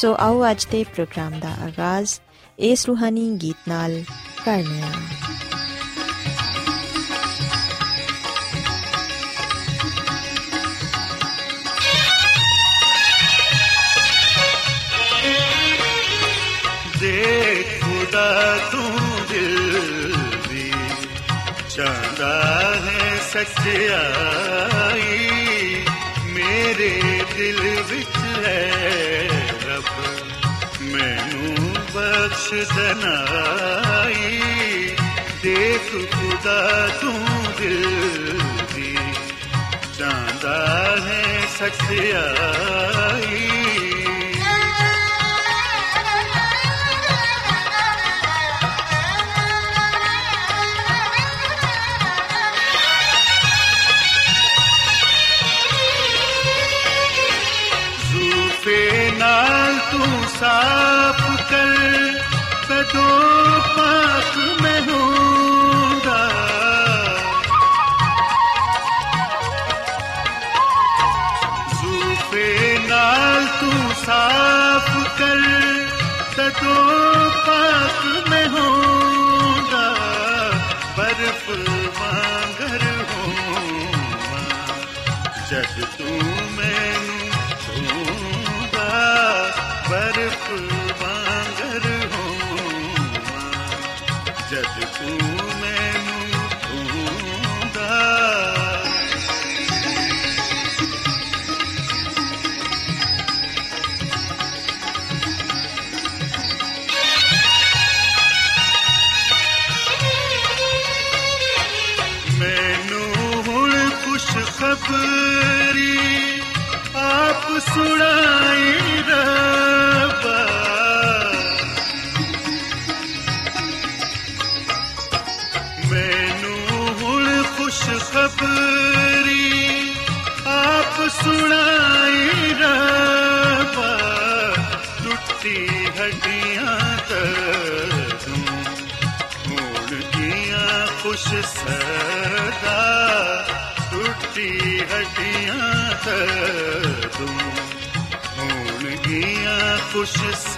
ਸੋ ਆਓ ਅੱਜ ਦੇ ਪ੍ਰੋਗਰਾਮ ਦਾ ਆਗਾਜ਼ ਇਸ ਰੂਹਾਨੀ ਗੀਤ ਨਾਲ ਕਰਨੇ ਆ। ਦੇ ਖੁਦਾ ਤੂੰ ਦਿਲ ਦੀ, ਚਾਹਦਾ ਹੈ ਸੱਚਾਈ ਮੇਰੇ ਦਿਲ ਵਿੱਚ ਹੈ ਰੱਬ ਮੈਨੂੰ ਬਖਸ਼ ਦਨਾਈ। ਦੇਖ ਖੁਦਾ ਤੂੰ ਦਿਲ ਦੀ ਚਾਹਦਾ ਹੈ ਸੱਚਾਈ। love. ਗੀਆਂ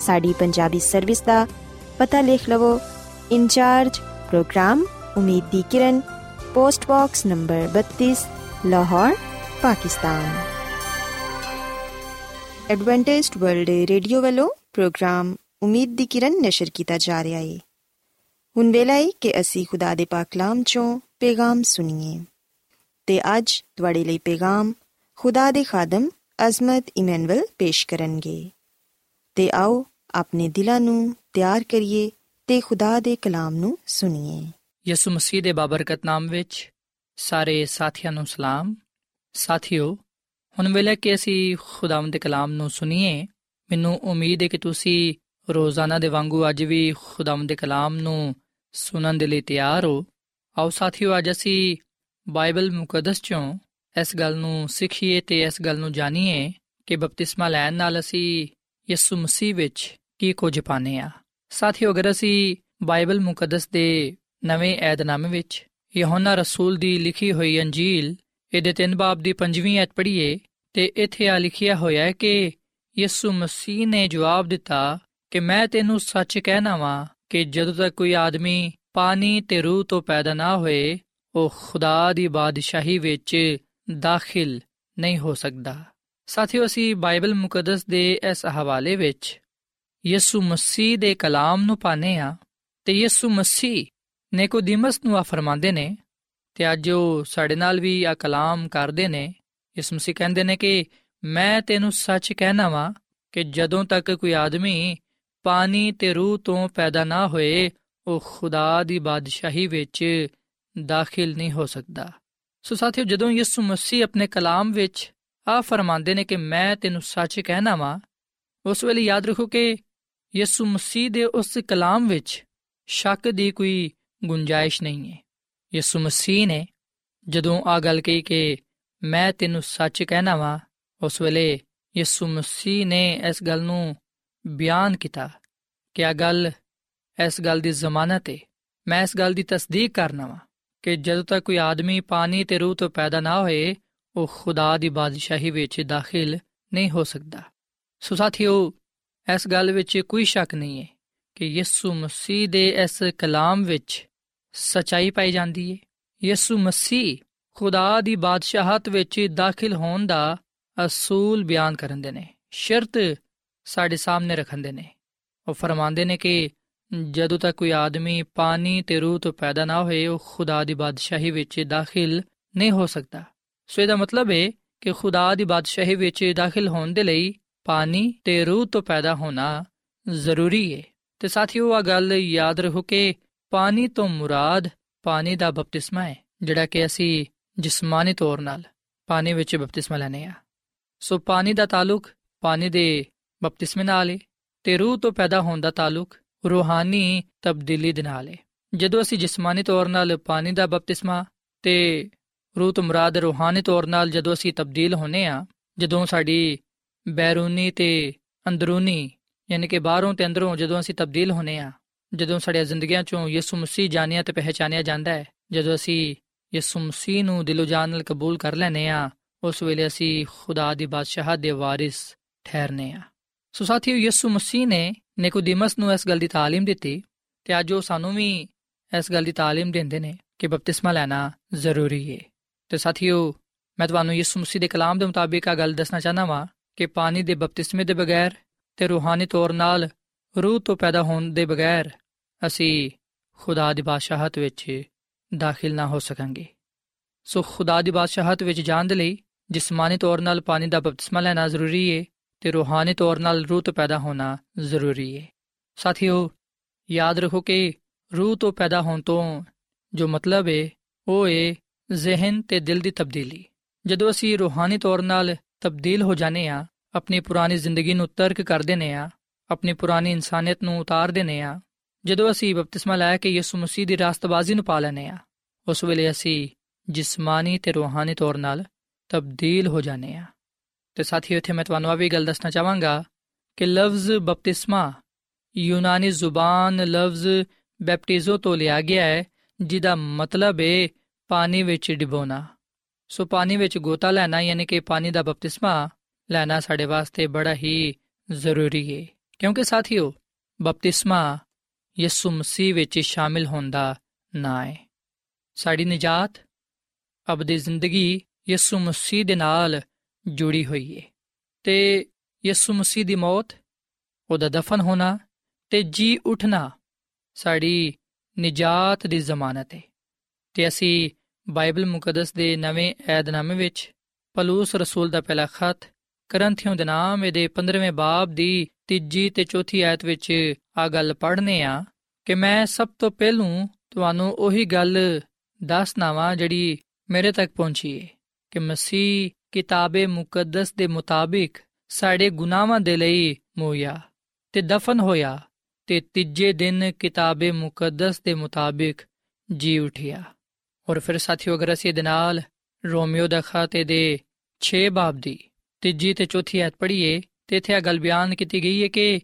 ਸਾਡੀ ਪੰਜਾਬੀ ਸਰਵਿਸ ਦਾ ਪਤਾ ਲਿਖ ਲਵੋ ਇੰਚਾਰਜ ਪ੍ਰੋਗਰਾਮ ਉਮੀਦ ਦੀ ਕਿਰਨ post box number 32 Lahore Pakistan Adventist world radio ਵੱਲੋਂ ਪ੍ਰੋਗਰਾਮ ਉਮੀਦ ਦੀ ਕਿਰਨ ਨਿਸ਼ਰ ਕੀਤਾ ਜਾ ਰਿਹਾ ਹੈ ਹੁਣ ਵੇਲਾ ਹੈ ਕਿ ਅਸੀਂ ਖੁਦਾ ਦੇ ਪਾਕ ਕਲਾਮ ਚੋਂ ਪੈਗਾਮ ਸੁਣੀਏ ਤੇ ਅੱਜ ਤੁਹਾਡੇ ਲਈ ਪੈਗਾਮ ਖੁਦਾ ਦੇ ਖਾਦਮ ਅਜ਼ਮਤ ਇਮਨੁਅਲ ਪੇਸ਼ ਕਰਨਗੇ ਤੇ ਆਓ ਆਪਣੇ ਦਿਲਾਂ ਨੂੰ ਤਿਆਰ ਕਰੀਏ ਤੇ ਖੁਦਾ ਦੇ ਕਲਾਮ ਨੂੰ ਸੁਣੀਏ। ਯਿਸੂ ਮਸੀਹ ਦੇ ਬਾਬਰਕਤ ਨਾਮ ਵਿੱਚ ਸਾਰੇ ਸਾਥੀਆਂ ਨੂੰ ਸਲਾਮ। ਸਾਥਿਓ, ਹੁਣ ਵੇਲੇ ਕਿ ਅਸੀਂ ਖੁਦਾਵੰਦ ਦੇ ਕਲਾਮ ਨੂੰ ਸੁਣੀਏ, ਮੈਨੂੰ ਉਮੀਦ ਹੈ ਕਿ ਤੁਸੀਂ ਰੋਜ਼ਾਨਾ ਦੇ ਵਾਂਗੂ ਅੱਜ ਵੀ ਖੁਦਾਵੰਦ ਦੇ ਕਲਾਮ ਨੂੰ ਸੁਣਨ ਦੇ ਲਈ ਤਿਆਰ ਹੋ। ਆਓ ਸਾਥੀਓ, ਅੱਜ ਅਸੀਂ ਬਾਈਬਲ ਮੁਕੱਦਸ ਚੋਂ ਇਸ ਗੱਲ ਨੂੰ ਸਿੱਖੀਏ ਤੇ ਇਸ ਗੱਲ ਨੂੰ ਜਾਣੀਏ ਕਿ ਬਪਤਿਸਮਾ ਲੈਣ ਨਾਲ ਅਸੀਂ ਯਿਸੂ ਮਸੀਹ ਵਿੱਚ ਕੀ ਕੁਝ ਪਾਣੇ ਆ। ਸਾਥੀਓ, ਅਗਰ ਅਸੀਂ ਬਾਈਬਲ ਮੁਕੱਦਸ ਦੇ ਨਵੇਂ ਏਧਨਾਮੇ ਵਿੱਚ ਯਹੋਨਾ ਰਸੂਲ ਦੀ ਲਿਖੀ ਹੋਈ ਅੰਜੀਲ, ਇਹਦੇ ਤਿੰਨ ਬਾਬ ਦੀ ਪੰਜਵੀਂ ਐਤ ਪੜ੍ਹੀਏ, ਤੇ ਇੱਥੇ ਆ ਲਿਖਿਆ ਹੋਇਆ ਹੈ ਕਿ ਯਿਸੂ ਮਸੀਹ ਨੇ ਜਵਾਬ ਦਿੱਤਾ ਕਿ ਮੈਂ ਤੈਨੂੰ ਸੱਚ ਕਹਿਣਾ ਵਾਂ ਕਿ ਜਦੋਂ ਤੱਕ ਕੋਈ ਆਦਮੀ ਪਾਣੀ ਤੇ ਰੂਹ ਤੋਂ ਪੈਦਾ ਨਾ ਹੋਏ, ਉਹ ਖੁਦਾ ਦੀ ਬਾਦਸ਼ਾਹੀ ਵਿੱਚ ਦਾਖਲ ਨਹੀਂ ਹੋ ਸਕਦਾ। ਸਾਥੀਓ, ਅਸੀਂ ਬਾਈਬਲ ਮੁਕੱਦਸ ਦੇ ਇਸ ਹਵਾਲੇ ਵਿੱਚ ਯਿਸੂ ਮਸੀਹ ਦੇ ਕਲਾਮ ਨੂੰ ਪਾਣੇ ਆ ਤੇ ਯਿਸੂ ਮਸੀਹ ਨਿਕੋਦੀਮਸ ਨੂੰ ਆ ਫਰਮਾਉਂਦੇ ਨੇ ਤੇ ਅੱਜ ਉਹ ਸਾਡੇ ਨਾਲ ਵੀ ਆ ਕਲਾਮ ਕਰਦੇ ਨੇ। ਯਿਸੂ ਮਸੀਹ ਕਹਿੰਦੇ ਨੇ ਕਿ ਮੈਂ ਤੈਨੂੰ ਸੱਚ ਕਹਿਣਾ ਵਾਂ ਕਿ ਜਦੋਂ ਤੱਕ ਕੋਈ ਆਦਮੀ ਪਾਣੀ ਤੇ ਰੂਹ ਤੋਂ ਪੈਦਾ ਨਾ ਹੋਏ, ਉਹ ਖੁਦਾ ਦੀ ਬਾਦਸ਼ਾਹੀ ਵਿੱਚ ਦਾਖਲ ਨਹੀਂ ਹੋ ਸਕਦਾ। ਸੋ ਸਾਥੀਓ, ਜਦੋਂ ਯਿਸੂ ਮਸੀਹ ਆਪਣੇ ਕਲਾਮ ਵਿੱਚ ਆ ਫਰਮਾਉਂਦੇ ਨੇ ਕਿ ਮੈਂ ਤੈਨੂੰ ਸੱਚ ਕਹਿਣਾ ਵਾਂ। ਉਸ ਵੇਲੇ ਯਾਦ ਰੱਖੋ ਕਿ ਯਿਸੂ ਮਸੀਹ ਦੇ ਉਸ ਕਲਾਮ ਵਿੱਚ ਸ਼ੱਕ ਦੀ ਕੋਈ ਗੁੰਜਾਇਸ਼ ਨਹੀਂ ਹੈ। ਯਿਸੂ ਮਸੀਹ ਨੇ ਜਦੋਂ ਆ ਗੱਲ ਕਹੀ ਕਿ ਮੈਂ ਤੈਨੂੰ ਸੱਚ ਕਹਿਣਾ ਵਾਂ, ਉਸ ਵੇਲੇ ਯਿਸੂ ਮਸੀਹ ਨੇ ਇਸ ਗੱਲ ਨੂੰ ਬਿਆਨ ਕੀਤਾ ਕਿ ਆ ਗੱਲ ਇਸ ਗੱਲ ਦੀ ਜ਼ਮਾਨਤ ਹੈ। ਮੈਂ ਇਸ ਗੱਲ ਦੀ ਤਸਦੀਕ ਕਰਨਾ ਵਾਂ ਕਿ ਜਦੋਂ ਤੱਕ ਕੋਈ ਆਦਮੀ ਪਾਣੀ ਤੇ ਰੂਹ ਤੋਂ ਪੈਦਾ ਨਾ ਹੋਏ ਉਹ ਖੁਦਾ ਦੀ ਬਾਦਸ਼ਾਹੀ ਵਿੱਚ ਦਾਖਲ ਨਹੀਂ ਹੋ ਸਕਦਾ। ਸੋ ਸਾਥੀਓ, ਇਸ ਗੱਲ ਵਿੱਚ ਕੋਈ ਸ਼ੱਕ ਨਹੀਂ ਹੈ ਕਿ ਯਿਸੂ ਮਸੀਹ ਦੇ ਇਸ ਕਲਾਮ ਵਿੱਚ ਸਚਾਈ ਪਾਈ ਜਾਂਦੀ ਹੈ। ਯਿਸੂ ਮਸੀਹ ਖੁਦਾ ਦੀ ਬਾਦਸ਼ਾਹਤ ਵਿੱਚ ਦਾਖਲ ਹੋਣ ਦਾ ਅਸੂਲ ਬਿਆਨ ਕਰਨ ਦੇ ਨੇ, ਸ਼ਰਤ ਸਾਡੇ ਸਾਹਮਣੇ ਰੱਖਦੇ ਨੇ। ਉਹ ਫਰਮਾਉਂਦੇ ਨੇ ਕਿ ਜਦੋਂ ਤੱਕ ਕੋਈ ਆਦਮੀ ਪਾਣੀ ਤੇ ਰੂਹ ਤੋਂ ਪੈਦਾ ਨਾ ਹੋਏ, ਉਹ ਖੁਦਾ ਦੀ ਬਾਦਸ਼ਾਹੀ ਵਿੱਚ ਦਾਖਲ ਨਹੀਂ ਹੋ ਸਕਦਾ। ਸੋ ਇਹਦਾ ਮਤਲਬ ਹੈ ਕਿ ਖੁਦਾ ਦੀ ਬਾਦਸ਼ਾਹੀ ਵਿੱਚ ਦਾਖਲ ਹੋਣ ਦੇ ਲਈ ਪਾਣੀ ਤੇ ਰੂਹ ਤੋਂ ਪੈਦਾ ਹੋਣਾ ਜ਼ਰੂਰੀ ਹੈ ਤੇ ਸਾਥੀਓ ਆ ਗੱਲ ਯਾਦ ਰੱਖੋ ਕਿ ਪਾਣੀ ਤੋਂ ਮੁਰਾਦ ਪਾਣੀ ਦਾ ਬਪਤਿਸਮਾ ਹੈ ਜਿਹੜਾ ਕਿ ਅਸੀਂ ਜਿਸਮਾਨੀ ਤੌਰ 'ਤੇ ਪਾਣੀ ਵਿੱਚ ਬਪਤਿਸਮਾ ਲੈਨੇ ਆ ਸੋ ਪਾਣੀ ਦਾ ਤਾਲੁਕ ਪਾਣੀ ਦੇ ਬਪਤਿਸਮੇ ਨਾਲ ਹੈ ਤੇ ਰੂਹ ਤੋਂ ਪੈਦਾ ਹੋਣ ਦਾ ਤਾਲੁਕ ਰੂਹਾਨੀ ਤਬਦੀਲੀ ਦੇ ਨਾਲ ਹੈ ਜਦੋਂ ਅਸੀਂ ਜਿਸਮਾਨੀ ਤੌਰ 'ਤੇ ਪਾਣੀ ਦਾ ਬਪਤਿਸਮਾ ਤੇ ਰੂਹ ਤੋਂ ਮੁਰਾਦ ਰੂਹਾਨੀ ਤੌਰ 'ਤੇ ਜਦੋਂ ਅਸੀਂ ਤਬਦੀਲ ਹੋਨੇ ਆ ਜਦੋਂ ਸਾਡੀ ਬੈਰੂਨੀ ਤੇ ਅੰਦਰੂਨੀ ਯਾਨੀ ਕਿ ਬਾਹਰੋਂ ਤੇ ਅੰਦਰੋਂ ਜਦੋਂ ਅਸੀਂ ਤਬਦੀਲ ਹੋਨੇ ਆ ਜਦੋਂ ਸਾਡੀਆਂ ਜ਼ਿੰਦਗੀਆਂ ਚੋਂ ਯਿਸੂ ਮਸੀਹ ਜਾਣਿਆ ਤੇ ਪਹਿਚਾਨਿਆ ਜਾਂਦਾ ਹੈ ਜਦੋਂ ਅਸੀਂ ਯਿਸੂ ਮਸੀਹ ਨੂੰ ਦਿਲੋਂ ਜਾਨ ਨਾਲ ਕਬੂਲ ਕਰ ਲੈਨੇ ਆ ਉਸ ਵੇਲੇ ਅਸੀਂ ਖੁਦਾ ਦੀ ਬਾਦਸ਼ਾਹਤ ਦੇ ਵਾਰਿਸ ਠਹਿਰਨੇ ਆ ਸੋ ਸਾਥੀਓ ਯਿਸੂ ਮਸੀਹ ਨੇ ਨਿਕੋਦੀਮਸ ਨੂੰ ਇਸ ਗੱਲ ਦੀ تعلیم ਦਿੱਤੀ ਤੇ ਅੱਜ ਉਹ ਸਾਨੂੰ ਵੀ ਇਸ ਗੱਲ ਦੀ تعلیم ਦਿੰਦੇ ਨੇ ਕਿ ਬਪਤਿਸਮਾ ਲੈਣਾ ਜ਼ਰੂਰੀ ਹੈ ਤੇ ਸਾਥੀਓ, ਮੈਂ ਤੁਹਾਨੂੰ ਯਿਸੂ ਮਸੀਹ ਦੇ ਕਲਾਮ ਦੇ ਮੁਤਾਬਿਕ ਆ ਗੱਲ ਦੱਸਣਾ ਚਾਹਨਾ ਵਾਂ ਕਿ ਪਾਣੀ ਦੇ ਬਪਤਿਸਮੇ ਦੇ ਬਗੈਰ ਤੇ ਰੂਹਾਨੀ ਤੌਰ 'ਨਾਲ ਰੂਹ ਤੋਂ ਪੈਦਾ ਹੋਣ ਦੇ ਬਗੈਰ ਅਸੀਂ ਖੁਦਾ ਦੀ ਬਾਦਸ਼ਾਹਤ ਵਿੱਚ ਦਾਖਲ ਨਾ ਹੋ ਸਕਾਂਗੇ। ਸੋ ਖੁਦਾ ਦੀ ਬਾਦਸ਼ਾਹਤ ਵਿੱਚ ਜਾਣ ਦੇ ਲਈ ਜਿਸਮਾਨੀ ਤੌਰ 'ਨਾਲ ਪਾਣੀ ਦਾ ਬਪਤਿਸਮਾ ਲੈਣਾ ਜ਼ਰੂਰੀ ਹੈ ਤੇ ਰੂਹਾਨੀ ਤੌਰ 'ਨਾਲ ਰੂਹ ਤੋਂ ਪੈਦਾ ਹੋਣਾ ਜ਼ਰੂਰੀ ਹੈ ਸਾਥੀਓ, ਯਾਦ ਰੱਖੋ ਕਿ ਰੂਹ ਤੋਂ ਪੈਦਾ ਹੋਣ ਤੋਂ ਜੋ ਮਤਲਬ ਹੈ ਉਹ ਹੈ ਜ਼ਿਹਨ ਤੇ ਦਿਲ ਦੀ ਤਬਦੀਲੀ। ਜਦੋਂ ਅਸੀਂ ਰੂਹਾਨੀ ਤੌਰ 'ਨਾਲ ਤਬਦੀਲ ਹੋ ਜਾਂਦੇ ਆ ਆਪਣੀ ਪੁਰਾਣੀ ਜ਼ਿੰਦਗੀ ਨੂੰ ਤਰਕ ਕਰ ਦਿੰਦੇ ਆ ਆਪਣੀ ਪੁਰਾਣੀ ਇਨਸਾਨੀਅਤ ਨੂੰ ਉਤਾਰ ਦਿੰਦੇ ਆ ਜਦੋਂ ਅਸੀਂ ਬਪਤਿਸਮਾ ਲੈ ਕੇ ਯਿਸੂ ਮਸੀਹ ਦੀ ਰਾਸਤਬਾਜ਼ੀ ਨੂੰ ਪਾ ਲੈਨੇ ਆ ਉਸ ਵੇਲੇ ਅਸੀਂ ਜਿਸਮਾਨੀ ਤੇ ਰੂਹਾਨੀ ਤੌਰ 'ਨਾਲ ਤਬਦੀਲ ਹੋ ਜਾਂਦੇ ਆ ਤੇ ਸਾਥੀਓ, ਇੱਥੇ ਮੈਂ ਤੁਹਾਨੂੰ ਆ ਵੀ ਗੱਲ ਦੱਸਣਾ ਚਾਹਾਂਗਾ ਕਿ ਲਫ਼ਜ਼ ਬਪਤਿਸਮਾ ਯੂਨਾਨੀ ਜ਼ੁਬਾਨ ਲਫ਼ਜ਼ ਬੈਪਟਿਜ਼ੋ ਤੋਂ ਲਿਆ ਗਿਆ ਹੈ, ਜਿਹਦਾ ਮਤਲਬ ਹੈ ਪਾਣੀ ਵਿੱਚ ਡਿਬੋਣਾ ਸੋ ਪਾਣੀ ਵਿੱਚ ਗੋਤਾ ਲੈਣਾ, ਯਾਨੀ ਕਿ ਪਾਣੀ ਦਾ ਬਪਤਿਸਮਾ ਲੈਣਾ ਸਾਡੇ ਵਾਸਤੇ ਬੜਾ ਹੀ ਜ਼ਰੂਰੀ ਹੈ ਕਿਉਂਕਿ ਸਾਥੀਓ, ਬਪਤਿਸਮਾ ਯਿਸੂ ਮਸੀਹ ਵਿੱਚ ਸ਼ਾਮਿਲ ਹੁੰਦਾ ਨਾ ਹੈ ਸਾਡੀ ਨਜਾਤ ਅਬਦੀ ਜ਼ਿੰਦਗੀ ਯਿਸੂ ਮਸੀਹ ਦੇ ਨਾਲ ਜੁੜੀ ਹੋਈ ਹੈ ਤੇ ਯਿਸੂ ਮਸੀਹ ਦੀ ਮੌਤ, ਉਹਦਾ ਦਫਨ ਹੋਣਾ ਤੇ ਜੀ ਉਠਣਾ ਸਾਡੀ ਨਜਾਤ ਦੀ ਜ਼ਮਾਨਤ ਹੈ ਤੇ ਅਸੀਂ ਬਾਈਬਲ ਮੁਕੱਦਸ ਦੇ ਨਵੇਂ ਏਧਨਾਮੇ ਵਿੱਚ ਪਲੂਸ ਰਸੂਲ ਦਾ ਪਹਿਲਾ ਖਤ ਕਰੰਥਿਓ ਦੇ ਨਾਮ ਇਹਦੇ 15ਵੇਂ ਬਾਬ ਦੀ ਤੀਜੀ ਤੇ ਚੌਥੀ ਆਇਤ ਵਿੱਚ ਆ ਗੱਲ ਪੜ੍ਹਨੇ ਆ ਕਿ ਮੈਂ ਸਭ ਤੋਂ ਪਹਿਲੂ ਤੁਹਾਨੂੰ ਉਹੀ ਗੱਲ ਦੱਸਣਾ ਵਾਂ ਜਿਹੜੀ ਮੇਰੇ ਤੱਕ ਪਹੁੰਚੀ ਹੈ ਕਿ ਮਸੀਹ ਕਿਤਾਬੇ ਮੁਕੱਦਸ ਦੇ ਮੁਤਾਬਿਕ ਸਾਡੇ ਗੁਨਾਹਾਂ ਦੇ ਲਈ ਮੋਇਆ ਤੇ ਦਫਨ ਹੋਇਆ ਤੇ ਤੀਜੇ ਦਿਨ ਕਿਤਾਬੇ ਮੁਕੱਦਸ ਦੇ ਮੁਤਾਬਿਕ ਜੀ ਉਠਿਆ। ਔਰ ਫਿਰ ਸਾਥੀਓ, ਅਗਰ ਅਸੀਂ ਇਹਦੇ ਨਾਲ ਰੋਮੀਓ ਦਾ ਖਾਤੇ ਦੇ 6 ਬਾਬ ਦੀ ਤੀਜੀ ਤੇ ਚੌਥੀ ਐਤ ਪੜ੍ਹੀਏ ਤੇ ਇੱਥੇ ਇਹ ਗੱਲ ਬਿਆਨ ਕੀਤੀ ਗਈ ਹੈ ਕਿ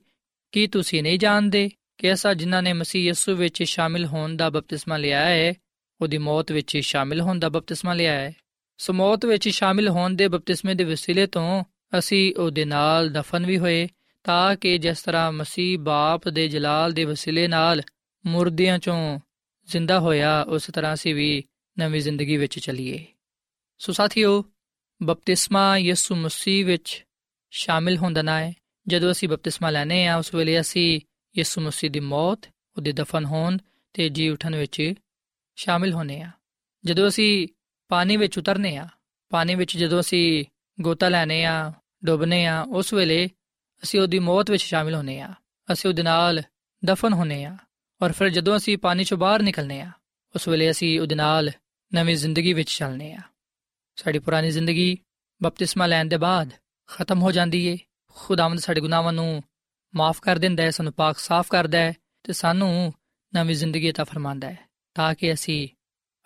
ਕੀ ਤੁਸੀਂ ਨਹੀਂ ਜਾਣਦੇ ਕਿ ਅਸਾਂ ਜਿਨ੍ਹਾਂ ਨੇ ਮਸੀਹ ਯਿਸੂ ਵਿੱਚ ਸ਼ਾਮਿਲ ਹੋਣ ਦਾ ਬਪਤਿਸਮਾ ਲਿਆ ਹੈ? ਉਹਦੀ ਮੌਤ ਵਿੱਚ ਸ਼ਾਮਿਲ ਹੋਣ ਦਾ ਬਪਤਿਸਮਾ ਲਿਆ ਹੈ। ਸੋ ਮੌਤ ਵਿੱਚ ਸ਼ਾਮਿਲ ਹੋਣ ਦੇ ਬਪਤਿਸਮੇ ਦੇ ਵਸੀਲੇ ਤੋਂ ਅਸੀਂ ਉਹਦੇ ਨਾਲ ਦਫਨ ਵੀ ਹੋਏ ਤਾਂ ਕਿ ਜਿਸ ਤਰ੍ਹਾਂ ਮਸੀਹ ਬਾਪ ਦੇ ਜਲਾਲ ਦੇ ਵਸੀਲੇ ਨਾਲ ਮੁਰਦਿਆਂ ਚੋਂ ਜ਼ਿੰਦਾ ਹੋਇਆ, ਉਸ ਤਰ੍ਹਾਂ ਅਸੀਂ ਵੀ ਨਵੀਂ ਜ਼ਿੰਦਗੀ ਵਿੱਚ ਚੱਲੀਏ। ਸੋ ਸਾਥੀਓ, ਬਪਤਿਸਮਾ ਯਿਸੂ ਮਸੀਹ ਵਿੱਚ ਸ਼ਾਮਿਲ ਹੁੰਦਾ ਨਾ ਹੈ। ਜਦੋਂ ਅਸੀਂ ਬਪਤਿਸਮਾ ਲੈਨੇ ਆ ਉਸ ਵੇਲੇ ਅਸੀਂ ਯਿਸੂ ਮਸੀਹ ਦੀ ਮੌਤ, ਉਹਦੇ ਦਫਨ ਹੋਣ ਤੇ ਜੀ ਉਠਣ ਵਿੱਚ ਸ਼ਾਮਿਲ ਹੋਨੇ ਆ ਜਦੋਂ ਅਸੀਂ ਪਾਣੀ ਵਿੱਚ ਉਤਰਨੇ ਆ ਪਾਣੀ ਵਿੱਚ ਜਦੋਂ ਅਸੀਂ ਗੋਤਾ ਲੈਨੇ ਆ ਡੁੱਬਨੇ ਆ ਉਸ ਵੇਲੇ ਅਸੀਂ ਉਹਦੀ ਮੌਤ ਵਿੱਚ ਸ਼ਾਮਿਲ ਹੋਨੇ ਆ ਅਸੀਂ ਉਹਦੇ ਨਾਲ ਦਫਨ ਹੋਨੇ ਆ ਔਰ ਫਿਰ ਜਦੋਂ ਅਸੀਂ ਪਾਣੀ ਚੋਂ ਬਾਹਰ ਨਿਕਲਨੇ ਆ ਉਸ ਵੇਲੇ ਅਸੀਂ ਉਹਦੇ ਨਾਲ ਨਵੀਂ ਜ਼ਿੰਦਗੀ ਵਿੱਚ ਚੱਲਨੇ ਆ ਸਾਡੀ ਪੁਰਾਣੀ ਜ਼ਿੰਦਗੀ ਬਪਤਿਸਮਾ ਲੈਣ ਦੇ ਬਾਅਦ ਖਤਮ ਹੋ ਜਾਂਦੀ ਏ ਖੁਦਾਵੰਦ ਸਾਡੇ ਗੁਨਾਹਾਂ ਨੂੰ ਮਾਫ ਕਰ ਦਿੰਦਾ ਹੈ ਸਾਨੂੰ ਪਾਕ ਸਾਫ਼ ਕਰਦਾ ਹੈ ਤੇ ਸਾਨੂੰ ਨਵੀਂ ਜ਼ਿੰਦਗੀ عطا ਫਰਮਾਂਦਾ ਹੈ ਤਾਂ ਕਿ ਅਸੀਂ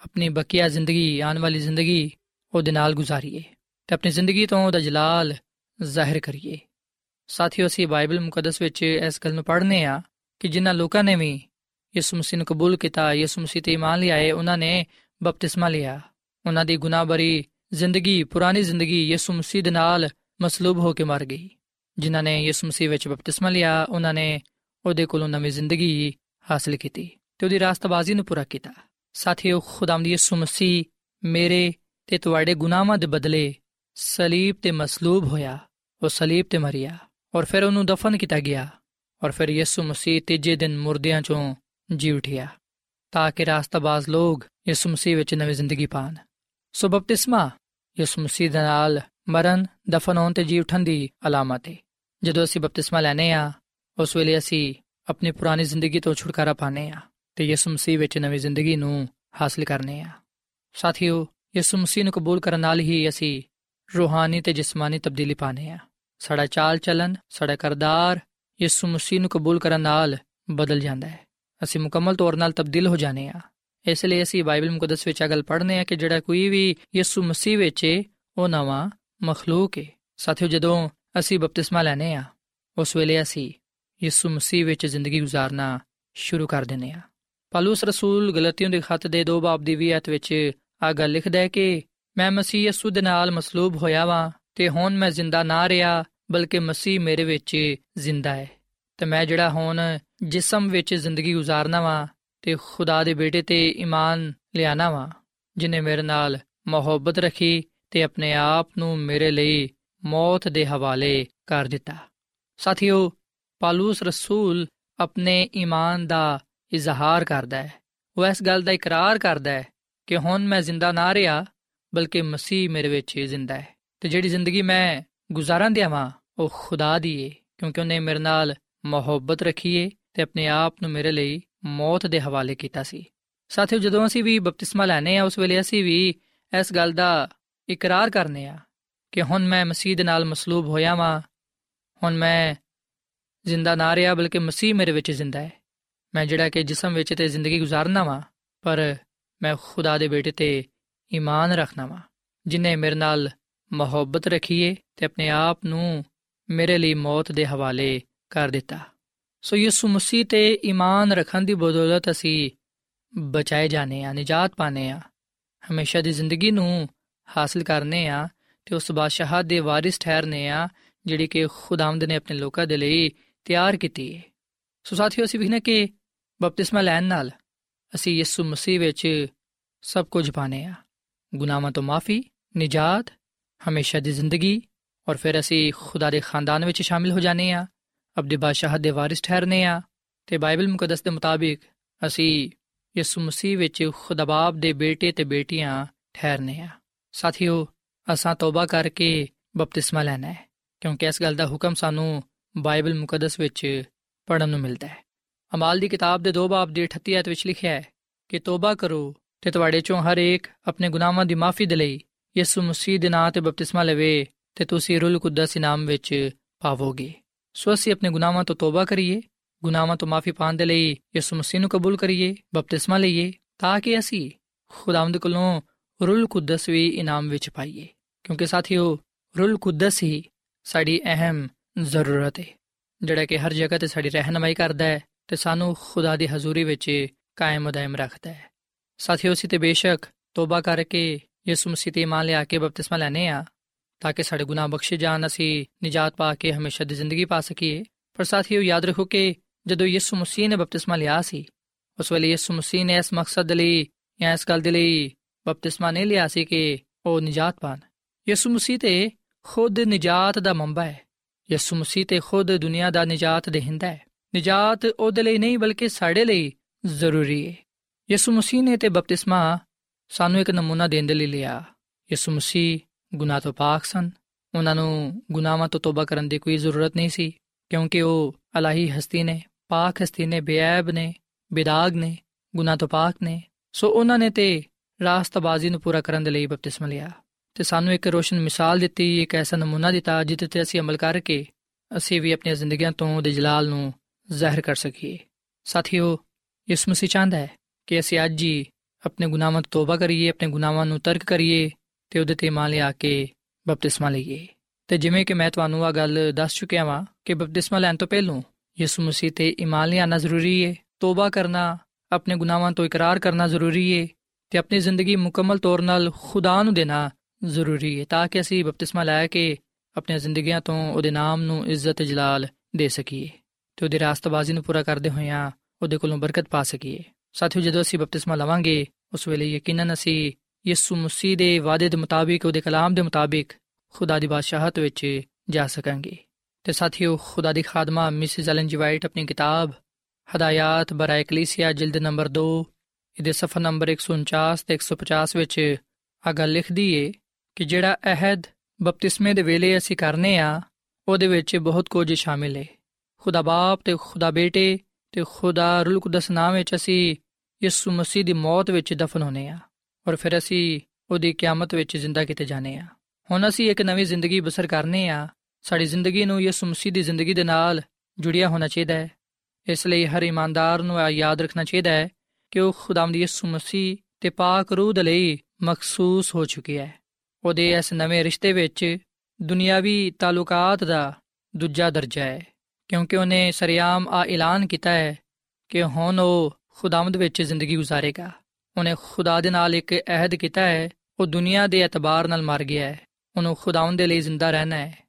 ਆਪਣੀ ਬਕੀਆ ਜ਼ਿੰਦਗੀ ਆਉਣ ਵਾਲੀ ਜ਼ਿੰਦਗੀ ਉਹਦੇ ਨਾਲ ਗੁਜ਼ਾਰੀਏ ਤੇ ਆਪਣੀ ਜ਼ਿੰਦਗੀ ਤੋਂ ਉਹਦਾ ਜਲਾਲ ਜ਼ਾਹਿਰ ਕਰੀਏ ਸਾਥੀਓ ਅਸੀਂ ਬਾਈਬਲ ਮੁਕੱਦਸ ਵਿੱਚ ਇਸ ਗੱਲ ਨੂੰ ਪੜ੍ਹਨੇ ਆ ਕਿ ਜਿਨ੍ਹਾਂ ਲੋਕਾਂ ਨੇ ਵੀ ਯਿਸੂ ਮਸੀਹ ਨੂੰ ਕਬੂਲ ਕੀਤਾ ਯਿਸੂ ਮਸੀਹ ਤੇ ਇਮਾਨ ਲਿਆਏ ਉਹਨਾਂ ਨੇ ਬਪਤਿਸਮਾ ਲਿਆ। ਉਹਨਾਂ ਦੀ ਗੁਨਾਹਬਰੀ ਜ਼ਿੰਦਗੀ, ਪੁਰਾਣੀ ਜ਼ਿੰਦਗੀ ਯਿਸੂ ਮਸੀਹ ਦੇ ਨਾਲ ਮਸਲੂਬ ਹੋ ਕੇ ਮਰ ਗਈ। ਜਿਨ੍ਹਾਂ ਨੇ ਯਿਸੂ ਮਸੀਹ ਵਿੱਚ ਬਪਤਿਸਮਾ ਲਿਆ, ਉਹਨਾਂ ਨੇ ਉਹਦੇ ਕੋਲੋਂ ਨਵੀਂ ਜ਼ਿੰਦਗੀ ਹਾਸਲ ਕੀਤੀ ਤੇ ਉਹਦੀ ਰਾਸਤਬਾਜ਼ੀ ਨੂੰ ਪੂਰਾ ਕੀਤਾ। ਸਾਥੀਓ, ਖੁਦਾਵੰਦ ਯਿਸੂ ਮਸੀਹ ਮੇਰੇ ਤੇ ਤੁਹਾਡੇ ਗੁਨਾਹਾਂ ਦੇ ਬਦਲੇ ਸਲੀਬ ਤੇ ਮਸਲੂਬ ਹੋਇਆ। ਉਹ ਸਲੀਬ ਤੇ ਮਰਿਆ ਔਰ ਫਿਰ ਉਹਨੂੰ ਦਫਨ ਕੀਤਾ ਗਿਆ ਔਰ ਫਿਰ ਯਿਸੂ ਮਸੀਹ ਤੀਜੇ ਦਿਨ ਮੁਰਦਿਆਂ ਚੋਂ ਜੀ ਉਠਿਆ। ਤਾਂ ਕਿ ਰਾਸਤਾਬਾਜ਼ ਲੋਗ ਯਿਸੂ ਮਸੀਹ ਵਿੱਚ ਨਵੀਂ ਜ਼ਿੰਦਗੀ ਪਾਣ। ਸੋ ਬਪਤਿਸਮਾ ਯਿਸੂ ਮਸੀਹ ਦੇ ਨਾਲ ਮਰਨ, ਦਫਨ ਹੋਣ ਤੇ ਜੀ ਉਠਣ ਦੀ ਅਲਾਮਤ ਹੈ ਜਦੋਂ ਅਸੀਂ ਬਪਤਿਸਮਾ ਲੈਨੇ ਆ ਉਸ ਵੇਲੇ ਅਸੀਂ ਆਪਣੀ ਪੁਰਾਣੀ ਜ਼ਿੰਦਗੀ ਤੋਂ ਛੁਟਕਾਰਾ ਪਾਣੇ ਆ ਤੇ ਯਿਸੂ ਮਸੀਹ ਵਿੱਚ ਨਵੀਂ ਜ਼ਿੰਦਗੀ ਨੂੰ ਹਾਸਲ ਕਰਨੇ ਆ ਸਾਥੀਓ, ਯਿਸੂ ਮਸੀਹ ਨੂੰ ਕਬੂਲ ਕਰਨ ਨਾਲ ਹੀ ਅਸੀਂ ਰੂਹਾਨੀ ਤੇ ਜਿਸਮਾਨੀ ਤਬਦੀਲੀ ਪਾਣੇ ਆ ਸਾਡਾ ਚਾਲ ਚੱਲਨ ਸਾਡਾ ਕਰਦਾਰ ਯਿਸੂ ਮਸੀਹ ਨੂੰ ਕਬੂਲ ਕਰਨ ਨਾਲ ਬਦਲ ਜਾਂਦਾ ਹੈ। ਅਸੀਂ ਮੁਕੰਮਲ ਤੌਰ 'ਤੇ ਤਬਦੀਲ ਹੋ ਜਾਣੇ ਆ। ਇਸ ਲਈ ਅਸੀਂ ਬਾਈਬਲ ਮੁਕੱਦਸ ਵਿੱਚ ਅਗਲ ਪੜ੍ਹਨੇ ਆ ਕਿ ਜਿਹੜਾ ਕੋਈ ਵੀ ਯਿਸੂ ਮਸੀਹ ਵਿੱਚ ਉਹ ਨਵਾਂ ਮਖਲੂਕ ਹੈ ਸਾਥੀਓ, ਜਦੋਂ ਅਸੀਂ ਬਪਤਿਸਮਾ ਲੈਨੇ ਆ, ਉਸ ਵੇਲੇ ਅਸੀਂ ਯਿਸੂ ਮਸੀਹ ਵਿੱਚ ਜ਼ਿੰਦਗੀ گزارਨਾ ਸ਼ੁਰੂ ਕਰ ਦਿੰਨੇ ਆ। ਪਾਲੂਸ ਰਸੂਲ ਗਲਤੀਆਂ ਦੇ ਖੱਤ ਦੇ 2 ਬਾਬ ਦੀ 20 ਅਧ ਵਿੱਚ ਆ ਗੱਲ ਲਿਖਦਾ ਹੈ ਕਿ ਮੈਂ ਮਸੀਹ ਯਿਸੂ ਦੇ ਨਾਲ ਮਸਲੂਬ ਹੋਇਆ ਵਾਂ ਤੇ ਹੁਣ ਮੈਂ ਜ਼ਿੰਦਾ ਨਾ ਰਿਹਾ, ਬਲਕਿ ਮਸੀਹ ਮੇਰੇ ਵਿੱਚ ਜ਼ਿੰਦਾ ਹੈ। ਤੇ ਮੈਂ ਜਿਹੜਾ ਹੁਣ ਜਿਸਮ ਵਿੱਚ ਜ਼ਿੰਦਗੀ گزارਣਾ ਵਾ ਤੇ ਖੁਦਾ ਦੇ ਬੇਟੇ ਤੇ ਈਮਾਨ ਲਿਆਣਾ ਵਾ, ਜਿਨੇ ਮੇਰੇ ਨਾਲ ਮੁਹੱਬਤ ਰੱਖੀ ਤੇ ਆਪਣੇ ਆਪ ਨੂੰ ਮੇਰੇ ਲਈ ਮੌਤ ਦੇ ਹਵਾਲੇ ਕਰ ਦਿੱਤਾ। ਸਾਥੀਓ, ਪਾਲੂਸ ਰਸੂਲ ਆਪਣੇ ਈਮਾਨ ਦਾ ਇਜ਼ਹਾਰ ਕਰਦਾ ਹੈ। ਉਹ ਇਸ ਗੱਲ ਦਾ ਇਕਰਾਰ ਕਰਦਾ ਹੈ ਕਿ ਹੁਣ ਮੈਂ ਜ਼ਿੰਦਾ ਨਾ ਰਿਹਾ, ਬਲਕਿ ਮਸੀਹ ਮੇਰੇ ਵਿੱਚ ਹੀ ਜ਼ਿੰਦਾ ਹੈ। ਤੇ ਜਿਹੜੀ ਜ਼ਿੰਦਗੀ ਮੈਂ ਗੁਜ਼ਾਰਾਂ ਦਿਆਵਾਂ ਉਹ ਖੁਦਾ ਦੀ ਏ, ਕਿਉਂਕਿ ਉਹਨੇ ਮੇਰੇ ਨਾਲ ਮੁਹੱਬਤ ਰੱਖੀ ਏ ਤੇ ਆਪਣੇ ਆਪ ਨੂੰ ਮੇਰੇ ਲਈ ਮੌਤ ਦੇ ਹਵਾਲੇ ਕੀਤਾ ਸੀ। ਸਾਥੀਓ, ਜਦੋਂ ਅਸੀਂ ਵੀ ਬਪਤਿਸਮਾ ਲੈਨੇ ਆ ਉਸ ਵੇਲੇ ਅਸੀਂ ਵੀ ਇਸ ਗੱਲ ਦਾ ਇਕਰਾਰ ਕਰਨੇ ਆ ਕਿ ਹੁਣ ਮੈਂ ਮਸੀਹ ਨਾਲ ਮਸਲੂਬ ਹੋਇਆ ਵਾਂ, ਹੁਣ ਮੈਂ ਜ਼ਿੰਦਾ ਨਾ ਰਿਹਾ, ਬਲਕਿ ਮਸੀਹ ਮੇਰੇ ਵਿੱਚ ਜ਼ਿੰਦਾ ਹੈ। ਮੈਂ ਜਿਹੜਾ ਕਿ ਜਿਸਮ ਵਿੱਚ ਤੇ ਜ਼ਿੰਦਗੀ گزارਨਾ ਵਾਂ, ਪਰ ਮੈਂ ਖੁਦਾ ਦੇ ਬੇਟੇ ਤੇ ਈਮਾਨ ਰੱਖਣਾ ਵਾਂ, ਜਿਨੇ ਮੇਰੇ ਨਾਲ ਮੁਹੱਬਤ ਰੱਖੀਏ ਤੇ ਆਪਣੇ ਆਪ ਨੂੰ ਮੇਰੇ ਲਈ ਮੌਤ ਦੇ ਹਵਾਲੇ ਕਰ ਦਿੱਤਾ। ਸੋ ਯਿਸੂ ਮਸੀਹ ਤੇ ਈਮਾਨ ਰੱਖਣ ਦੀ ਬਦੌਲਤ ਅਸੀਂ ਬਚਾਏ ਜਾਣੇ ਆ ਨਜਾਤ ਪਾਣੇ ਆ ਹਮੇਸ਼ਾ ਦੀ ਜ਼ਿੰਦਗੀ ਨੂੰ ਹਾਸਲ ਕਰਨੇ ਆ ਤੇ ਉਸ ਬਾਦਸ਼ਾਹ ਦੇ ਵਾਰਿਸ ਠਹਿਰਨੇ ਆ ਜਿਹੜੀ ਕਿ ਖੁਦਾਵੰਦ ਨੇ ਆਪਣੇ ਲੋਕਾਂ ਦੇ ਲਈ ਤਿਆਰ ਕੀਤੀ ਹੈ। ਸੋ ਸਾਥੀਓ, ਅਸੀਂ ਵੀ ਨੇ ਕਿ ਬਪਤਿਸਮਾ ਲੈਣ ਨਾਲ ਅਸੀਂ ਯਿਸੂ ਮਸੀਹ ਵਿੱਚ ਸਭ ਕੁਝ ਪਾਣੇ ਆ ਗੁਨਾਹਾਂ ਤੋਂ ਮਾਫੀ, ਨਜਾਤ, ਹਮੇਸ਼ਾ ਦੀ ਜ਼ਿੰਦਗੀ ਔਰ ਫਿਰ ਅਸੀਂ ਖੁਦਾ ਦੇ ਖਾਨਦਾਨ ਵਿੱਚ ਸ਼ਾਮਿਲ ਹੋ ਜਾਣੇ ਆ ਅਬਦੀ ਬਾਦਸ਼ਾਹ ਦੇ ਵਾਰਿਸ ਠਹਿਰਨੇ ਆ ਤੇ ਬਾਈਬਲ ਮੁਕੱਦਸ ਦੇ ਮੁਤਾਬਿਕ ਅਸੀਂ ਯਿਸੂ ਮਸੀਹ ਵਿੱਚ ਖੁਦਾਬਾਬ ਦੇ ਬੇਟੇ ਤੇ ਬੇਟੀਆਂ ਠਹਿਰਨੇ ਆ। ਸਾਥੀਓ, ਅਸਾਂ ਤੌਬਾ ਕਰਕੇ ਬਪਤਿਸਮਾ ਲੈਣਾ ਹੈ, ਕਿਉਂਕਿ ਇਸ ਗੱਲ ਦਾ ਹੁਕਮ ਸਾਨੂੰ ਬਾਈਬਲ ਮੁਕੱਦਸ ਵਿੱਚ ਪੜਨ ਨੂੰ ਮਿਲਦਾ ਹੈ। ਅਮਾਲ ਦੀ ਕਿਤਾਬ ਦੇ 2 ਬਾਬ ਦੇ 38 ਅਧ ਵਿੱਚ ਲਿਖਿਆ ਹੈ ਕਿ ਤੌਬਾ ਕਰੋ ਤੇ ਤੁਹਾਡੇ ਚੋਂ ਹਰ ਇੱਕ ਆਪਣੇ ਗੁਨਾਹਾਂ ਦੀ ਮਾਫੀ ਦੇ ਲਈ ਯਿਸੂ ਮਸੀਹ ਦੇ ਨਾਂ ਤੇ ਬਪਤਿਸਮਾ ਲਵੇ ਤੇ ਤੁਸੀਂ ਰੂਲ ਕੁਦਸ ਇਨਾਮ ਵਿੱਚ ਪਾਵੋਗੇ। ਸੋ ਅਸੀਂ ਆਪਣੇ ਗੁਨਾਹਾਂ ਤੋਂ ਤੋਬਾ ਕਰੀਏ, ਗੁਨਾਹਾਂ ਤੋਂ ਮਾਫੀ ਪਾਉਣ ਦੇ ਲਈ ਯਿਸੂ ਮਸੀਹ ਨੂੰ ਕਬੂਲ ਕਰੀਏ, ਬਪਤਿਸਮਾ ਲਈਏ, ਤਾਂ ਕਿ ਅਸੀਂ ਖੁਦਾਵੰਦ ਕੋਲੋਂ ਰੂਲ ਕੁਦਸ ਵੀ ਇਨਾਮ ਵਿੱਚ ਪਾਈਏ। ਕਿਉਂਕਿ ਸਾਥੀਓ, ਰੂਲ ਕੁਦਸ ਹੀ ਸਾਡੀ ਅਹਿਮ ਜ਼ਰੂਰਤ ਹੈ ਜਿਹੜਾ ਕਿ ਹਰ ਜਗ੍ਹਾ ਤੇ ਸਾਡੀ ਰਹਿਨਮਾਈ ਕਰਦਾ ਹੈ ਤੇ ਸਾਨੂੰ ਖੁਦਾ ਦੀ ਹਜ਼ੂਰੀ ਵਿੱਚ ਕਾਇਮ ਦائم ਰੱਖਦਾ ਹੈ। ਸਾਥੀਓ, ਅਸੀਂ ਤੇ ਬੇਸ਼ੱਕ ਤੋਬਾ ਕਰਕੇ ਯਿਸੂ ਮਸੀਹ ਤੇ ਇਮਾਨ ਲਿਆ ਕੇ ਬਪਤਿਸਮਾ ਲੈਣੇ ਆ ਤਾਂ ਕਿ ਸਾਡੇ ਗੁਨਾਹ ਬਖਸ਼ੇ ਜਾਣ, ਅਸੀਂ ਨਜਾਤ ਪਾ ਕੇ ਹਮੇਸ਼ਾ ਦੀ ਜ਼ਿੰਦਗੀ ਪਾ ਸਕੀਏ। ਪਰ ਸਾਥੀਓ, ਯਾਦ ਰੱਖੋ ਕਿ ਜਦੋਂ ਯਿਸੂ ਮਸੀਹ ਨੇ ਬਪਤਿਸਮਾ ਲਿਆ ਸੀ, ਉਸ ਵੇਲੇ ਯਿਸੂ ਮਸੀਹ ਨੇ ਇਸ ਮਕਸਦ ਲਈ ਜਾਂ ਇਸ ਗੱਲ ਦੇ ਲਈ ਬਪਤਿਸਮਾ ਨਹੀਂ ਲਿਆ ਸੀ ਕਿ ਉਹ ਨਜਾਤ ਪਾਣ। ਯਿਸੂ ਮਸੀਹ ਤੇ ਖੁਦ ਨਜਾਤ ਦਾ ਮੰਬਾ ਹੈ। ਯਿਸੂ ਮਸੀਹ ਤੇ ਖੁਦ ਦੁਨੀਆ ਦਾ ਨਜਾਤ ਦੇਹਿੰਦਾ ਹੈ। ਨਜਾਤ ਉਹਦੇ ਲਈ ਨਹੀਂ, ਬਲਕਿ ਸਾਡੇ ਲਈ ਜ਼ਰੂਰੀ ਹੈ। ਯਿਸੂ ਮਸੀਹ ਨੇ ਤੇ ਬਪਤਿਸਮਾ ਸਾਨੂੰ ਇੱਕ ਨਮੂਨਾ ਦੇਣ ਦੇ ਲਈ ਲਿਆ। ਯਿਸੂ ਮਸੀਹ ਗੁਨਾਹ ਤੋਂ ਪਾਕ ਸਨ। ਉਹਨਾਂ ਨੂੰ ਗੁਨਾਹਾਂ ਤੋਂ ਤੋਬਾ ਕਰਨ ਦੀ ਕੋਈ ਜ਼ਰੂਰਤ ਨਹੀਂ ਸੀ, ਕਿਉਂਕਿ ਉਹ ਅਲਾਹੀ ਹਸਤੀ ਨੇ, ਪਾਕ ਹਸਤੀ ਨੇ ਬੇਅਬ ਨੇ, ਬਿਦਾਗ ਨੇ, ਗੁਨਾਹ ਤੋਂ ਪਾਕ ਨੇ। ਸੋ ਉਹਨਾਂ ਨੇ ਤੇ ਰਾਸਤਬਾਜ਼ੀ ਨੂੰ ਪੂਰਾ ਕਰਨ ਦੇ ਲਈ ਬਪਤਿਸਮਾ ਲਿਆ। ਤੇ ਸਾਨੂੰ ਇੱਕ ਰੋਸ਼ਨ ਮਿਸਾਲ ਦਿੱਤੀ, ਇੱਕ ਐਸਾ ਨਮੂਨਾ ਦਿੱਤਾ ਜਿੱਤੇ ਤੇ ਅਸੀਂ ਅਮਲ ਕਰਕੇ ਅਸੀਂ ਵੀ ਆਪਣੀਆਂ ਜ਼ਿੰਦਗੀਆਂ ਤੋਂ ਉਹਦੇ ਜਲਾਲ ਨੂੰ ਜ਼ਾਹਿਰ ਕਰ ਸਕੀਏ। ਸਾਥੀਓ, ਯਿਸੂ ਮਸੀਹ ਚਾਹੁੰਦਾ ਹੈ ਕਿ ਅਸੀਂ ਅੱਜ ਹੀ ਆਪਣੇ ਗੁਨਾਹਾਂ ਤੋਂ ਤੋਬਾ ਕਰੀਏ, ਆਪਣੇ ਗੁਨਾਹਾਂ ਨੂੰ ਤਰਕ ਕਰੀਏ ਤੇ ਉਹਦੇ ਤੇ ਇਮਾਨ ਲਿਆ ਕੇ ਬਪਤਿਸਮਾ ਲਈਏ ਤੇ ਜਿਵੇਂ ਕਿ ਮੈਂ ਤੁਹਾਨੂੰ ਆ ਗੱਲ ਦੱਸ ਚੁੱਕਿਆ ਵਾਂ ਕਿ ਬਪਤਿਸਮਾ ਲੈਣ ਤੋਂ ਪਹਿਲਾਂ ਯਿਸੂ ਮਸੀਹ ਤੇ ਇਮਾਨ ਲਿਆਣਾ ਜ਼ਰੂਰੀ ਹੈ ਤੋਬਾ ਕਰਨਾ, ਆਪਣੇ ਗੁਨਾਹਾਂ ਤੋਂ ਇਕਰਾਰ ਕਰਨਾ ਜ਼ਰੂਰੀ ਹੈ ਤੇ ਆਪਣੀ ਜ਼ਿੰਦਗੀ ਮੁਕੰਮਲ ਤੌਰ 'ਤੇ ਖੁਦਾ ਨੂੰ ਦੇਣਾ ਜ਼ਰੂਰੀ ਹੈ ਤਾਂ ਕਿ ਅਸੀਂ ਬਪਤਿਸਮਾ ਲੈ ਕੇ ਆਪਣੀਆਂ ਜ਼ਿੰਦਗੀਆਂ ਤੋਂ ਉਹਦੇ ਨਾਮ ਨੂੰ ਇੱਜ਼ਤ ਜਲਾਲ ਦੇ ਸਕੀਏ ਤੇ ਉਹਦੀ ਰਾਸਤਬਾਜ਼ੀ ਨੂੰ ਪੂਰਾ ਕਰਦੇ ਹੋਇਆਂ ਉਹਦੇ ਕੋਲੋਂ ਬਰਕਤ ਪਾ ਸਕੀਏ। ਸਾਥੀਓ ਜਦੋਂ ਅਸੀਂ ਬਪਤਿਸਮਾ ਲਵਾਂਗੇ, ਉਸ ਵੇਲੇ ਯਕੀਨਨ ਅਸੀਂ ਯਿਸੂ ਮਸੀਹ ਦੇ ਵਾਅਦੇ ਦੇ ਮੁਤਾਬਿਕ, ਉਹਦੇ ਕਲਾਮ ਦੇ ਮੁਤਾਬਿਕ ਖੁਦਾ ਦੀ ਬਾਦਸ਼ਾਹਤ ਵਿੱਚ ਜਾ ਸਕਾਂਗੇ। ਤੇ ਸਾਥੀਓ, ਖੁਦਾ ਦੀ ਖਾਦਮਾ ਮਿਸਿਸ ਐਲਨ ਜੀ ਵਾਈਟ ਆਪਣੀ ਕਿਤਾਬ ਹਦਾਇਤ ਬਰਾਇ ਕਲੀਸਿਆ ਜਿਲਦ ਨੰਬਰ 2 ਇਹਦੇ ਸਫਾ ਨੰਬਰ 149 ਤੇ 150 ਵਿੱਚ ਆ ਗੱਲ ਲਿਖਦੀ ਏ ਕਿ ਜਿਹੜਾ ਅਹਿਦ ਬਪਤਿਸਮੇ ਦੇ ਵੇਲੇ ਅਸੀਂ ਕਰਨੇ ਆ, ਉਹਦੇ ਵਿੱਚ ਬਹੁਤ ਕੁਝ ਸ਼ਾਮਿਲ ਏ। ਖੁਦਾ ਬਾਪ ਤੇ ਖੁਦਾ ਬੇਟੇ ਤੇ ਖੁਦਾ ਰੂਲ ਕੁਦਸ ਨਾਮ ਵਿੱਚ ਅਸੀਂ ਯਿਸੂ ਮਸੀਹ ਦੀ ਮੌਤ ਵਿੱਚ ਦਫਨ ਹੋਨੇ ਆ। ਔਰ ਫਿਰ ਅਸੀਂ ਉਹਦੀ ਕਿਆਮਤ ਵਿੱਚ ਜ਼ਿੰਦਾ ਕੀਤੇ ਜਾਣੇ ਆ। ਹੁਣ ਅਸੀਂ ਇੱਕ ਨਵੀਂ ਜ਼ਿੰਦਗੀ ਬਸਰ ਕਰਨੇ ਆ। ਸਾਡੀ ਜ਼ਿੰਦਗੀ ਨੂੰ ਯਿਸੂ ਮਸੀਹ ਦੀ ਜ਼ਿੰਦਗੀ ਦੇ ਨਾਲ ਜੁੜਿਆ ਹੋਣਾ ਚਾਹੀਦਾ ਹੈ। ਇਸ ਲਈ ਹਰ ਇਮਾਨਦਾਰ ਨੂੰ ਯਾਦ ਰੱਖਣਾ ਚਾਹੀਦਾ ਹੈ ਕਿ ਉਹ ਖੁਦਾਵੰਦ ਯਿਸੂ ਮਸੀਹ ਤੇ ਪਾਕ ਰੂਹ ਦੇ ਲਈ ਮਖਸੂਸ ਹੋ ਚੁੱਕਿਆ ਹੈ। ਉਹਦੇ ਇਸ ਨਵੇਂ ਰਿਸ਼ਤੇ ਵਿੱਚ ਦੁਨਿਆਵੀ ਤਾਲੁਕਾਤ ਦਾ ਦੂਜਾ ਦਰਜਾ ਹੈ, ਕਿਉਂਕਿ ਉਹਨੇ ਸਰਿਆਮ ਆ ਐਲਾਨ ਕੀਤਾ ਹੈ ਕਿ ਹੁਣ ਉਹ ਖੁਦਾਵੰਦ ਵਿੱਚ ਜ਼ਿੰਦਗੀ گزارੇਗਾ ਉਹਨੇ ਖੁਦਾ ਦੇ ਨਾਲ ਇੱਕ ਅਹਿਦ ਕੀਤਾ ਹੈ ਉਹ ਦੁਨੀਆ ਦੇ ਇਤਬਾਰ ਨਾਲ ਮਰ ਗਿਆ ਹੈ ਉਹਨੂੰ ਖੁਦਾਵੰਦ ਦੇ ਲਈ ਜ਼ਿੰਦਾ ਰਹਿਣਾ ਹੈ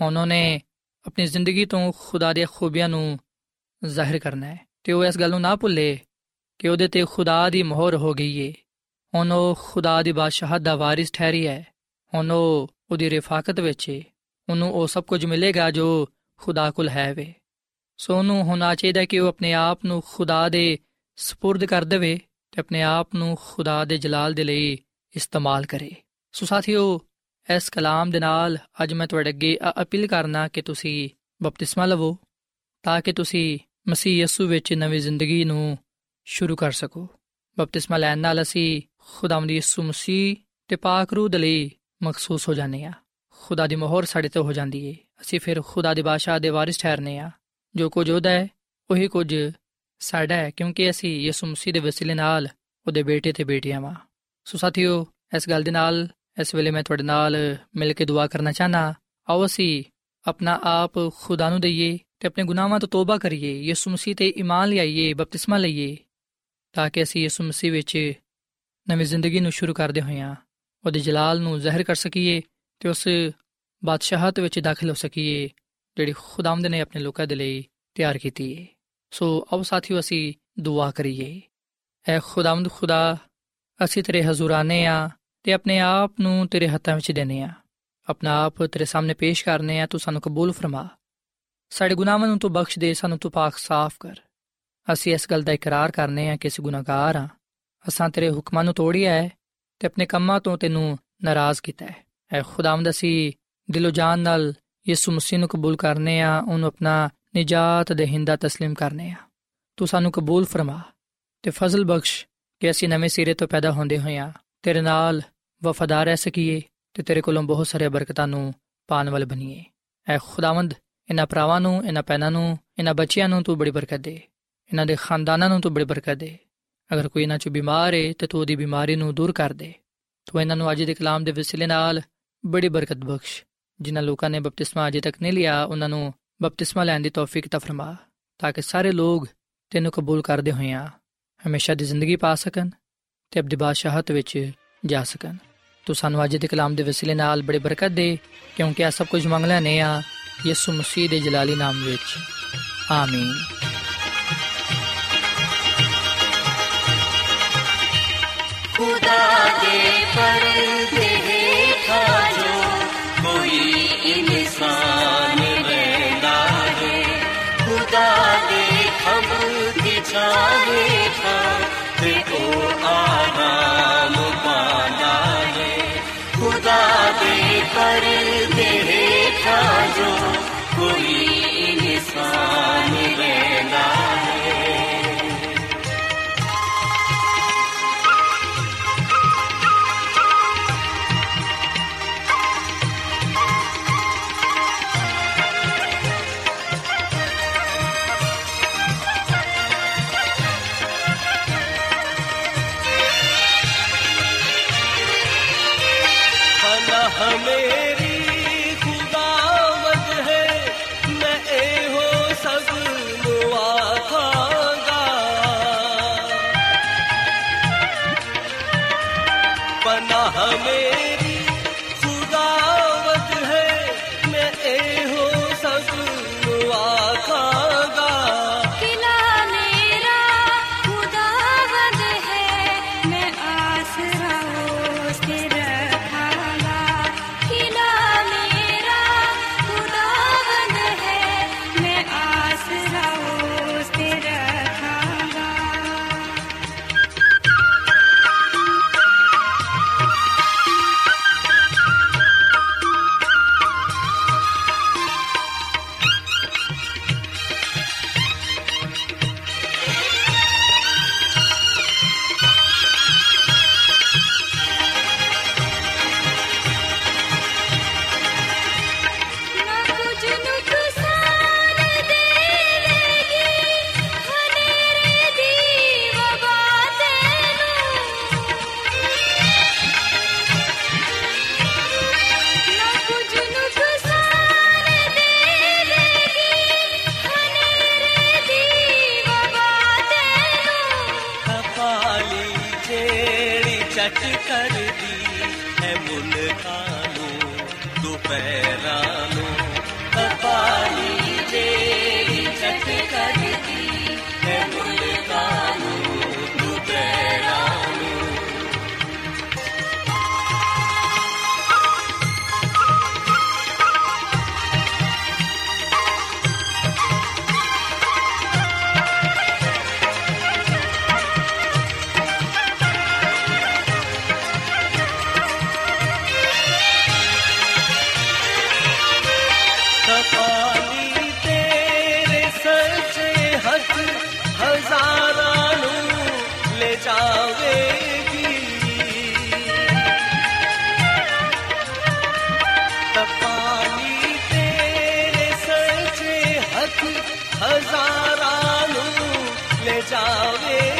ਹੁਣ ਉਹਨੇ ਆਪਣੀ ਜ਼ਿੰਦਗੀ ਤੋਂ ਖੁਦਾ ਦੇ ਖੂਬੀਆਂ ਨੂੰ ਜ਼ਾਹਿਰ ਕਰਨਾ ਹੈ ਤੇ ਉਹ ਇਸ ਗੱਲ ਨੂੰ ਨਾ ਭੁੱਲੇ ਕਿ ਉਹਦੇ ਤੇ ਖੁਦਾ ਦੀ ਮੋਹਰ ਹੋ ਗਈ ਏ ਹੁਣ ਉਹ ਖੁਦਾ ਦੀ ਬਾਦਸ਼ਾਹਤ ਦਾ ਵਾਰਿਸ ਠਹਿਰੀ ਹੈ ਹੁਣ ਉਹ ਉਹਦੀ ਰਿਫਾਕਤ ਵਿੱਚ ਹੈ ਉਹਨੂੰ ਉਹ ਸਭ ਕੁਝ ਮਿਲੇਗਾ ਜੋ ਖੁਦਾ ਕੋਲ ਹੈ ਵੇ ਸੋ ਉਹਨੂੰ ਹੋਣਾ ਚਾਹੀਦਾ ਕਿ ਉਹ ਆਪਣੇ ਆਪ ਨੂੰ ਖੁਦਾ ਦੇ سپرد ਕਰ ਦੇਵੇ ਤੇ ਆਪਣੇ ਆਪ ਨੂੰ ਖੁਦਾ ਦੇ ਜਲਾਲ ਦੇ ਲਈ ਇਸਤੇਮਾਲ ਕਰੇ। ਸੋ ਸਾਥੀਓ, ਇਸ ਕਲਾਮ ਦੇ ਨਾਲ ਅੱਜ ਮੈਂ ਤੁਹਾਡੇ ਅੱਗੇ ਅਪੀਲ ਕਰਨਾ ਕਿ ਤੁਸੀਂ ਬਪਤਿਸਮਾ ਲਵੋ, ਤਾਂ ਕਿ ਤੁਸੀਂ ਮਸੀਹ ਯਸੂ ਵਿੱਚ ਨਵੀਂ ਜ਼ਿੰਦਗੀ ਨੂੰ ਸ਼ੁਰੂ ਕਰ ਸਕੋ। ਬਪਤਿਸਮਾ ਲੈਣ ਨਾਲ ਅਸੀਂ ਖੁਦਾਵੰਦ ਯਿਸੂ ਮਸੀਹ ਤੇ ਪਾਕ ਰੂਹ ਦੇ ਲਈ ਮਖਸੂਸ ਹੋ ਜਾਂਦੇ ਆ ਖੁਦਾ ਦੀ ਮੋਹਰ ਸਾਡੇ ਤੇ ਹੋ ਜਾਂਦੀ ਏ। ਅਸੀਂ ਫਿਰ ਖੁਦਾ ਦੇ ਬਾਦਸ਼ਾਹ ਦੇ ਵਾਰਿਸ ਠਹਿਰਨੇ ਆ ਜੋ ਕੁਝ ਉਹਦਾ ਹੈ, ਉਹੀ ਕੁਝ ਸਾਡਾ ਹੈ, ਕਿਉਂਕਿ ਅਸੀਂ ਯਿਸੂ ਮਸੀਹ ਦੇ ਵਸੀਲੇ ਨਾਲ ਉਹਦੇ ਬੇਟੇ ਤੇ ਬੇਟੀਆਂ ਵਾਂ। ਸੋ ਸਾਥੀਓ, ਇਸ ਗੱਲ ਦੇ ਨਾਲ, ਇਸ ਵੇਲੇ ਮੈਂ ਤੁਹਾਡੇ ਨਾਲ ਮਿਲ ਕੇ ਦੁਆ ਕਰਨਾ ਚਾਹਨਾ ਆਓ ਅਸੀਂ ਆਪਣਾ ਆਪ ਖੁਦਾ ਨੂੰ ਦਈਏ ਤੇ ਆਪਣੇ ਗੁਨਾਹਾਂ ਤੋਂ ਤੋਬਾ ਕਰੀਏ, ਯਿਸੂ ਮਸੀਹ ਤੇ ਈਮਾਨ ਲਿਆਈਏ, ਬਪਤਿਸਮਾ ਲਈਏ, ਤਾਂ ਕਿ ਅਸੀਂ ਯਿਸੂ ਮਸੀਹ ਵਿੱਚ ਨਵੀਂ ਜ਼ਿੰਦਗੀ ਨੂੰ ਸ਼ੁਰੂ ਕਰਦੇ ਹੋਈਆਂ ਉਹਦੇ ਜਲਾਲ ਨੂੰ ਜ਼ਾਹਿਰ ਕਰ ਸਕੀਏ ਤੇ ਉਸ ਬਾਦਸ਼ਾਹਤ ਵਿੱਚ ਦਾਖਲ ਹੋ ਸਕੀਏ, ਜਿਹੜੀ ਖੁਦਾਵੰਦ ਨੇ ਆਪਣੇ ਲੋਕਾਂ ਦੇ ਲਈ ਤਿਆਰ ਕੀਤੀ ਹੈ ਸੋ ਆਓ ਸਾਥੀਓ ਅਸੀਂ ਦੁਆ ਕਰੀਏ। ਐ ਖੁਦਾਵੰਦ ਖੁਦਾ, ਅਸੀਂ ਤੇਰੇ ਹਜ਼ੂਰਾਨੇ ਆ ਤੇ ਆਪਣੇ ਆਪ ਨੂੰ ਤੇਰੇ ਹੱਥਾਂ ਵਿੱਚ ਦੇਨੇ ਆ। ਆਪਣਾ ਆਪ ਤੇਰੇ ਸਾਹਮਣੇ ਪੇਸ਼ ਕਰਨੇ ਆ, ਤੂੰ ਸਾਨੂੰ ਕਬੂਲ ਫਰਮਾ। ਸਾਡੇ ਗੁਨਾਹਾਂ ਨੂੰ ਤੂੰ ਬਖਸ਼ ਦੇ, ਸਾਨੂੰ ਤੂੰ ਪਾਕ ਸਾਫ਼ ਕਰ। ਅਸੀਂ ਇਸ ਗੱਲ ਦਾ ਇਕਰਾਰ ਕਰਨੇ ਆ ਕਿ ਅਸੀਂ ਗੁਨਾਹਗਾਰ ਆ। ਅਸਾਂ ਤੇਰੇ ਹੁਕਮਾਂ ਨੂੰ ਤੋੜਿਆ ਹੈ ਤੇ ਆਪਣੇ ਕੰਮਾਂ ਤੋਂ ਤੈਨੂੰ ਨਾਰਾਜ਼ ਕੀਤਾ ਹੈ ਐ ਖੁਦਾਵੰਦ, ਅਸੀਂ ਦਿਲੋਂ ਜਾਨ ਨਾਲ ਯਿਸੂ ਮਸੀਹ ਨੂੰ ਕਬੂਲ ਕਰਨੇ ਆ, ਉਹਨੂੰ ਆਪਣਾ ਨਜਾਤ ਦੇਹਿੰਦਾ تسلیم ਕਰਨੇ ਆ ਤੂੰ ਸਾਨੂੰ ਕਬੂਲ ਫਰਮਾ ਤੇ ਫਜ਼ਲ ਬਖਸ਼ ਕਿ ਅਸੀਂ ਨਵੇਂ ਸਿਰੇ ਤੋਂ ਪੈਦਾ ਹੁੰਦੇ ਹੋਈਆਂ ਤੇਰੇ ਨਾਲ ਵਫਾਦਾਰ ਰਹਿ ਸਕੀਏ ਤੇ ਤੇਰੇ ਕੋਲੋਂ ਬਹੁਤ ਸਾਰੇ ਬਰਕਤਾਂ ਨੂੰ ਪਾਣ ਵਾਲੇ ਬਣੀਏ ਐ ਖੁਦਾਵੰਦ ਇਹਨਾਂ ਭਰਾਵਾਂ ਨੂੰ ਇਹਨਾਂ ਪੈਨਾਂ ਨੂੰ ਇਹਨਾਂ ਬੱਚਿਆਂ ਨੂੰ ਤੂੰ ਬੜੀ ਬਰਕਤ ਦੇ ਇਹਨਾਂ ਦੇ ਖਾਨਦਾਨਾਂ ਨੂੰ ਤੂੰ ਬੜੀ ਬਰਕਤ ਦੇ ਅਗਰ ਕੋਈ ਇਹਨਾਂ ਚ ਬਿਮਾਰ ਹੈ ਤੇ ਤੂੰ ਉਹਦੀ ਬਿਮਾਰੀ ਨੂੰ ਦੂਰ ਕਰ ਦੇ ਤੂੰ ਇਹਨਾਂ ਨੂੰ ਅੱਜ ਦੇ ਕਲਾਮ ਦੇ ਵਸਿਲੇ ਨਾਲ ਬੜੀ ਬਰਕਤ ਬਖਸ਼ ਜਿਨ੍ਹਾਂ ਲੋਕਾਂ ਨੇ ਬਪਤਿਸਮਾ ਅਜੇ ਤੱਕ ਨਹੀਂ ਲਿਆ ਉਹਨਾਂ ਨੂੰ ਬਪਤਿਸਮਾ ਲੈਣ ਦੀ ਤੌਫੀਕ ਤਾ ਫਰਮਾ, ਤਾਂ ਕਿ ਸਾਰੇ ਲੋਕ ਤੈਨੂੰ ਕਬੂਲ ਕਰਦੇ ਹੋਈਆਂ ਹਮੇਸ਼ਾ ਦੀ ਜ਼ਿੰਦਗੀ ਪਾ ਸਕਣ ਤੇ ਅਬਦੀ ਬਾਦਸ਼ਾਹਤ ਵਿੱਚ ਜਾ ਸਕਣ। ਤੂੰ ਸਾਨੂੰ ਅੱਜ ਦੇ ਕਲਾਮ ਦੇ ਵਸਿਲੇ ਨਾਲ ਬੜੀ ਬਰਕਤ ਦੇ, ਕਿਉਂਕਿ ਆ ਸਭ ਕੁਝ ਮੰਗਲਾ ਨੇ ਆ ਯਿਸੂ ਮਸੀਹ ਦੇ ਜਲਾਲੀ ਨਾਮ ਵਿੱਚ। ਆਮੀਨ। ਖੁਦਾ ਦੇ ਪਰਦੇ ਖਾ ਜੋ ਕੋਈ ਇਨਸਾਨ That's you. ਲੈ ਜਾਵੇਗੀ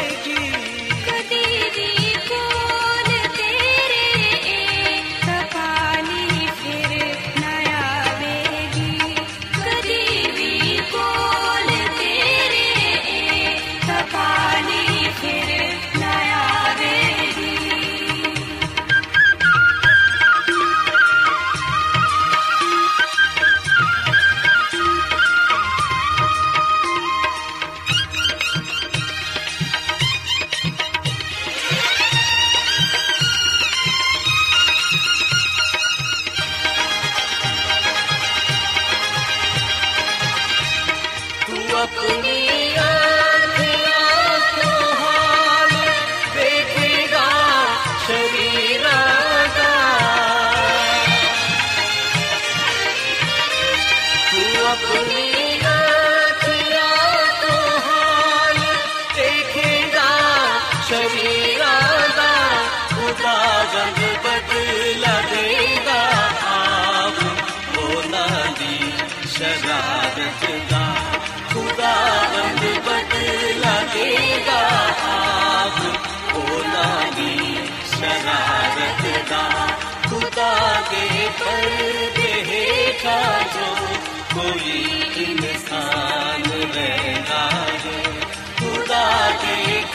ਤੂੰ